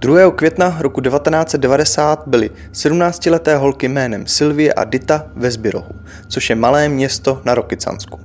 2. května roku 1990 byly 17-leté holky jménem Sylvie a Dita ve Zbyrohu, což je malé město na Rokycansku.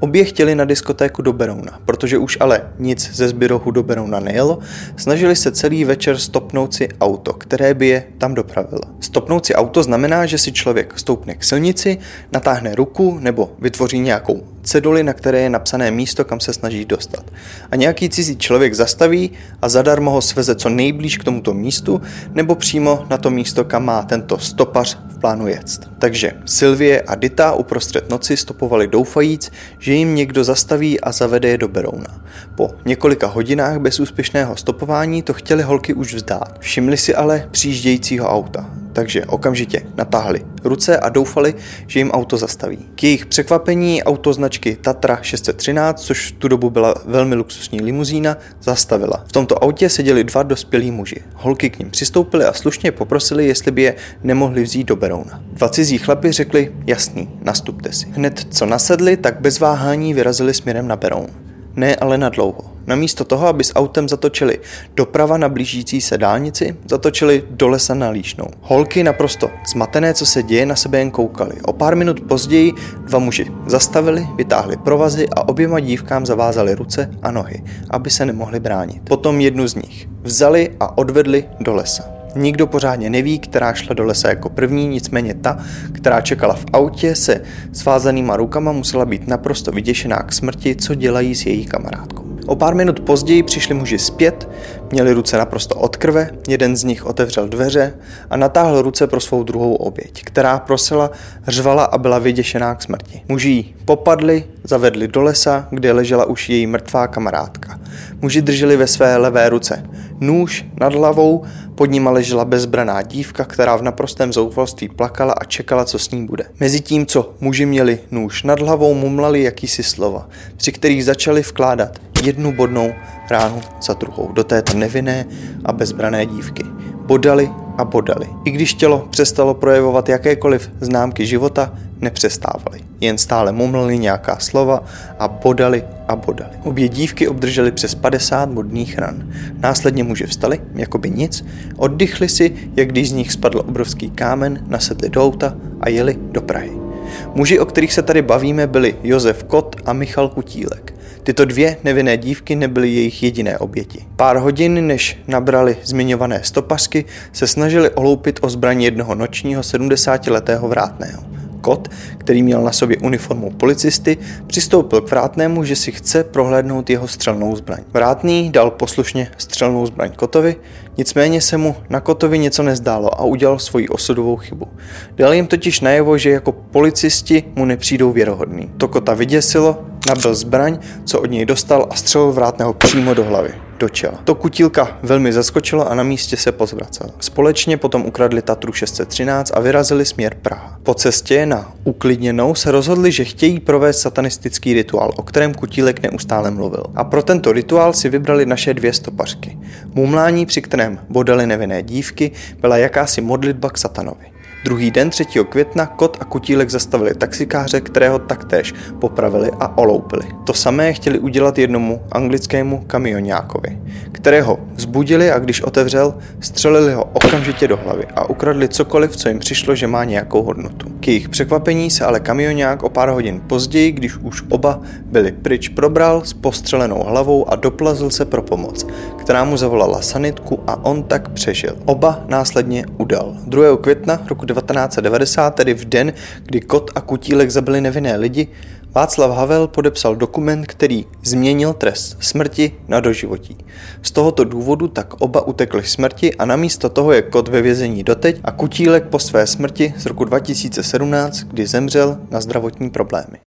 Obě chtěli na diskotéku do Berouna, protože už ale nic ze Zbyrohu do Berouna nejelo, snažili se celý večer stopnout si auto, které by je tam dopravilo. Stopnout si auto znamená, že si člověk stoupne k silnici, natáhne ruku nebo vytvoří nějakou ceduli, na které je napsané místo, kam se snaží dostat. A nějaký cizí člověk zastaví a zadarmo ho sveze co nejblíž k tomuto místu, nebo přímo na to místo, kam má tento stopař v plánu jet. Takže Sylvie a Dita uprostřed noci stopovali doufajíc, že jim někdo zastaví a zavede je do Berouna. Po několika hodinách bezúspěšného stopování to chtěli holky už vzdát. Všimli si ale přijíždějícího auta takže okamžitě natáhli ruce a doufali, že jim auto zastaví. K jejich překvapení auto značky Tatra 613, což v tu dobu byla velmi luxusní limuzína, zastavila. V tomto autě seděli dva dospělí muži. Holky k ním přistoupily a slušně poprosili, jestli by je nemohli vzít do Berouna. Dva cizí chlapi řekli, jasný, nastupte si. Hned co nasedli, tak bez váhání vyrazili směrem na Beroun ne ale na dlouho. Namísto toho, aby s autem zatočili doprava na blížící se dálnici, zatočili do lesa na líšnou. Holky naprosto zmatené, co se děje, na sebe jen koukali. O pár minut později dva muži zastavili, vytáhli provazy a oběma dívkám zavázali ruce a nohy, aby se nemohli bránit. Potom jednu z nich vzali a odvedli do lesa. Nikdo pořádně neví, která šla do lesa jako první, nicméně ta, která čekala v autě se svázanýma rukama, musela být naprosto vyděšená k smrti, co dělají s její kamarádkou. O pár minut později přišli muži zpět, měli ruce naprosto od krve, jeden z nich otevřel dveře a natáhl ruce pro svou druhou oběť, která prosila, řvala a byla vyděšená k smrti. Muži ji popadli, zavedli do lesa, kde ležela už její mrtvá kamarádka. Muži drželi ve své levé ruce nůž nad hlavou, pod nima ležela bezbraná dívka, která v naprostém zoufalství plakala a čekala, co s ní bude. Mezitím, co muži měli nůž nad hlavou, mumlali jakýsi slova, při kterých začali vkládat jednu bodnou ránu za druhou do této nevinné a bezbrané dívky. Bodali a bodali. I když tělo přestalo projevovat jakékoliv známky života, nepřestávali. Jen stále mumlili nějaká slova a bodali a bodali. Obě dívky obdržely přes 50 bodných ran. Následně muži vstali, jako by nic, oddychli si, jak když z nich spadl obrovský kámen, nasedli do auta a jeli do Prahy. Muži, o kterých se tady bavíme, byli Josef Kot a Michal Kutílek. Tyto dvě nevinné dívky nebyly jejich jediné oběti. Pár hodin, než nabrali zmiňované stopařky, se snažili oloupit o zbraň jednoho nočního 70-letého vrátného. Kot, který měl na sobě uniformu policisty, přistoupil k vrátnému, že si chce prohlédnout jeho střelnou zbraň. Vrátný dal poslušně střelnou zbraň Kotovi, nicméně se mu na Kotovi něco nezdálo a udělal svoji osudovou chybu. Dal jim totiž najevo, že jako policisti mu nepřijdou věrohodný. To Kota vyděsilo, nabil zbraň, co od něj dostal a střelil vrátného přímo do hlavy do čela. To kutílka velmi zaskočilo a na místě se pozvracel. Společně potom ukradli Tatru 613 a vyrazili směr Praha. Po cestě na uklidněnou se rozhodli, že chtějí provést satanistický rituál, o kterém kutílek neustále mluvil. A pro tento rituál si vybrali naše dvě stopařky. Mumlání, při kterém bodali nevinné dívky, byla jakási modlitba k satanovi. Druhý den 3. května kot a kutílek zastavili taxikáře, kterého taktéž popravili a oloupili. To samé chtěli udělat jednomu anglickému kamionákovi, kterého vzbudili a když otevřel, střelili ho okamžitě do hlavy a ukradli cokoliv, co jim přišlo, že má nějakou hodnotu. K jejich překvapení se ale kamionák o pár hodin později, když už oba byli pryč, probral s postřelenou hlavou a doplazil se pro pomoc, která mu zavolala sanitku a on tak přežil. Oba následně udal. 2. května roku 1990, tedy v den, kdy Kot a Kutílek zabili nevinné lidi, Václav Havel podepsal dokument, který změnil trest smrti na doživotí. Z tohoto důvodu tak oba utekli smrti a namísto toho je Kot ve vězení doteď a Kutílek po své smrti z roku 2017, kdy zemřel na zdravotní problémy.